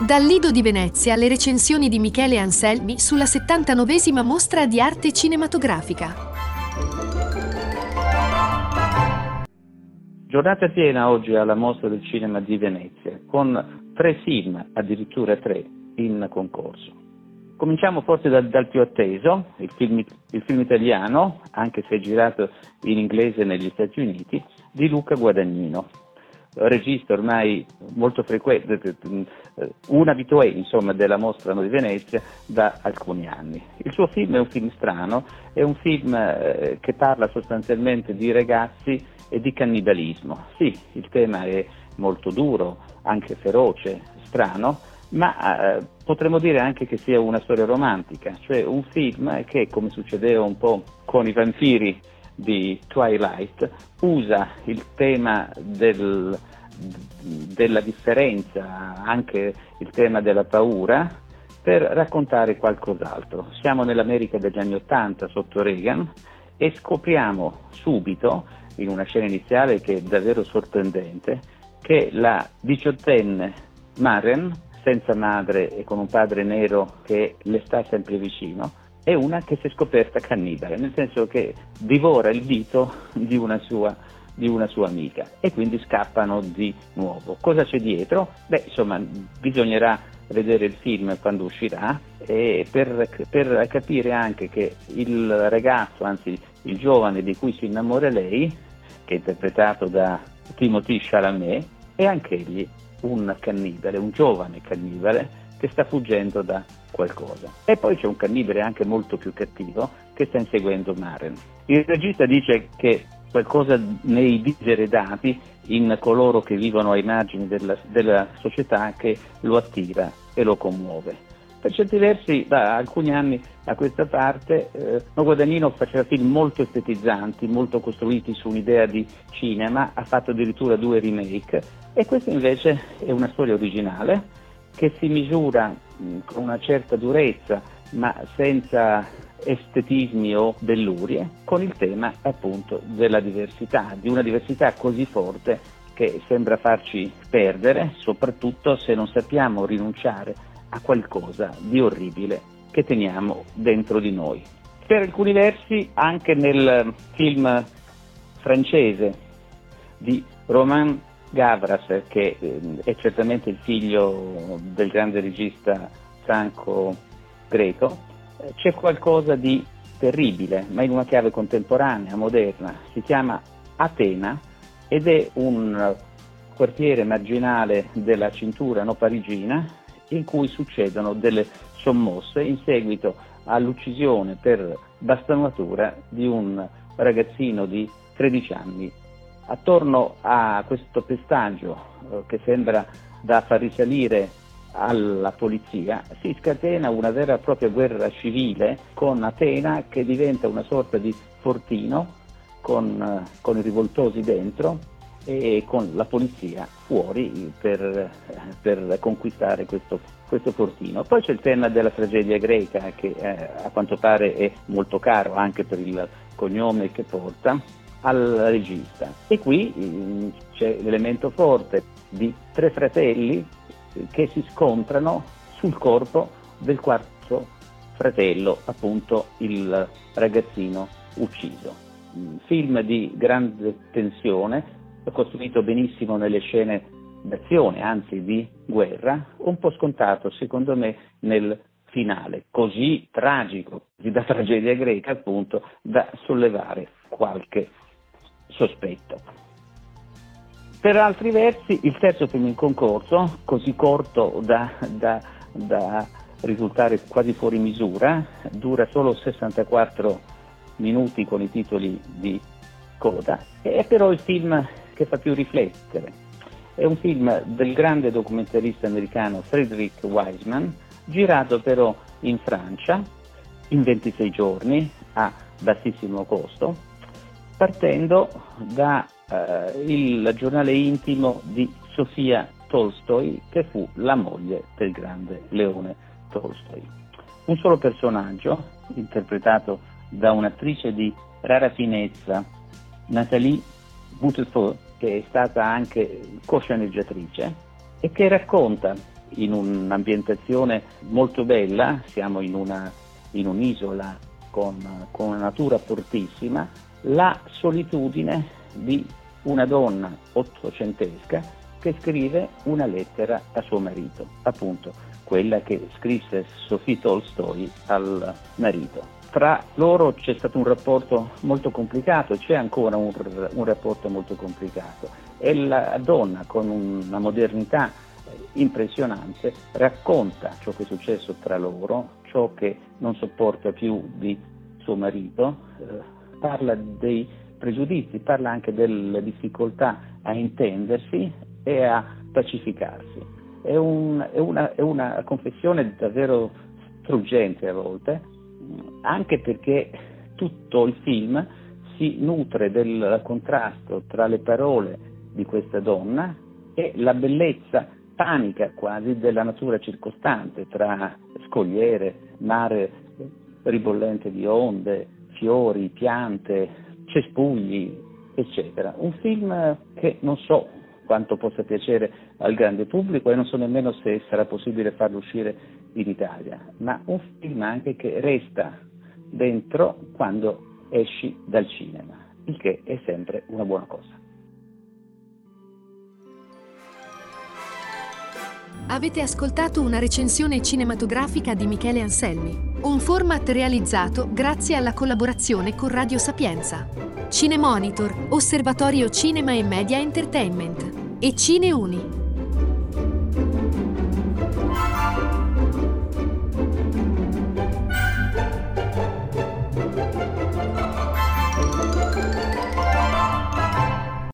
Dal Lido di Venezia le recensioni di Michele Anselmi sulla 79esima mostra di arte cinematografica. Giornata piena oggi alla mostra del cinema di Venezia, con tre film, addirittura tre, in concorso. Cominciamo forse dal, dal più atteso, il film, il film, italiano, anche se girato in inglese negli Stati Uniti, di Luca Guadagnino, regista ormai molto frequente, un abitué insomma, della mostra di Venezia da alcuni anni. Il suo film è un film strano, è un film eh, che parla sostanzialmente di ragazzi e di cannibalismo. Sì, il tema è molto duro, anche feroce, strano, ma eh, potremmo dire anche che sia una storia romantica, cioè un film che, come succedeva un po' con i vampiri di Twilight, usa il tema del, della differenza, anche il tema della paura, per raccontare qualcos'altro. Siamo nell'America degli anni Ottanta sotto Reagan e scopriamo subito, in una scena iniziale che è davvero sorprendente, che la diciottenne Maren, senza madre e con un padre nero che le sta sempre vicino, è una che si è scoperta cannibale, nel senso che divora il dito di una sua di una sua amica e quindi scappano di nuovo. Cosa c'è dietro? Beh, insomma, bisognerà vedere il film quando uscirà per, per, capire anche che il ragazzo, anzi il giovane di cui si innamora lei, che è interpretato da Timothy Chalamet, è anch'egli un cannibale, un giovane cannibale che sta fuggendo da qualcosa. E poi c'è un cannibale anche molto più cattivo che sta inseguendo Maren. Il regista dice che qualcosa nei diseredati in coloro che vivono ai margini della, della società che lo attira e lo commuove. Per certi versi, da alcuni anni a questa parte, eh, No Guadagnino faceva film molto estetizzanti, molto costruiti su un'idea di cinema, ha fatto addirittura due remake e questa invece è una storia originale che si misura con una certa durezza, ma senza estetismi o bellurie, con il tema appunto della diversità, di una diversità così forte che sembra farci perdere, soprattutto se non sappiamo rinunciare a qualcosa di orribile che teniamo dentro di noi. Per alcuni versi anche nel film francese di Romain Gavras, che eh, è certamente il figlio del grande regista Franco Greco, eh, c'è qualcosa di terribile, ma in una chiave contemporanea, moderna. Si chiama Atena ed è un quartiere marginale della cintura no parigina in cui succedono delle sommosse in seguito all'uccisione per bastonatura di un ragazzino di 13 anni. Attorno a questo pestaggio eh, che sembra da far risalire alla polizia, si scatena una vera e propria guerra civile con Atena che diventa una sorta di fortino con, eh, con i rivoltosi dentro e con la polizia fuori per, per conquistare questo, questo, fortino. Poi c'è il tema della tragedia greca che eh, a quanto pare è molto caro anche per il cognome che porta al regista. E qui mh, c'è l'elemento forte di tre fratelli che si scontrano sul corpo del quarto fratello, appunto il ragazzino ucciso. Film di grande tensione, costruito benissimo nelle scene d'azione, anzi di guerra, un po' scontato secondo me nel finale, così tragico, così da tragedia greca appunto, da sollevare qualche sospetto. Per altri versi, il terzo film in concorso, così corto da, da, da risultare quasi fuori misura, dura solo 64 minuti con i titoli di coda, è però il film che fa più riflettere. È un film del grande documentarista americano Frederick Wiseman, girato però in Francia in 26 giorni a bassissimo costo, partendo da eh, giornale intimo di Sofia Tolstoi, che fu la moglie del grande Leone Tolstoi. Un solo personaggio, interpretato da un'attrice di rara finezza, Nathalie Boutefeu, che è stata anche cosceneggiatrice, e che racconta in un'ambientazione molto bella, siamo in, una, in un'isola con, con una natura fortissima, la solitudine di una donna ottocentesca che scrive una lettera a suo marito, appunto quella che scrisse Sophie Tolstoi al marito. Tra loro c'è stato un rapporto molto complicato, c'è ancora un, un rapporto molto complicato e la donna con una modernità impressionante racconta ciò che è successo tra loro, ciò che non sopporta più di suo marito, eh, parla dei pregiudizi, parla anche delle difficoltà a intendersi e a pacificarsi. È, un, è, una, è una confessione davvero struggente a volte, anche perché tutto il film si nutre del contrasto tra le parole di questa donna e la bellezza panica quasi della natura circostante, tra scogliere, mare ribollente di onde, fiori, piante, cespugli, eccetera. Un film che non so quanto possa piacere al grande pubblico e non so nemmeno se sarà possibile farlo uscire in Italia, ma un film anche che resta dentro quando esci dal cinema, il che è sempre una buona cosa. Avete ascoltato una recensione cinematografica di Michele Anselmi, un format realizzato grazie alla collaborazione con Radio Sapienza. Cinemonitor, Osservatorio Cinema e Media Entertainment e Cineuni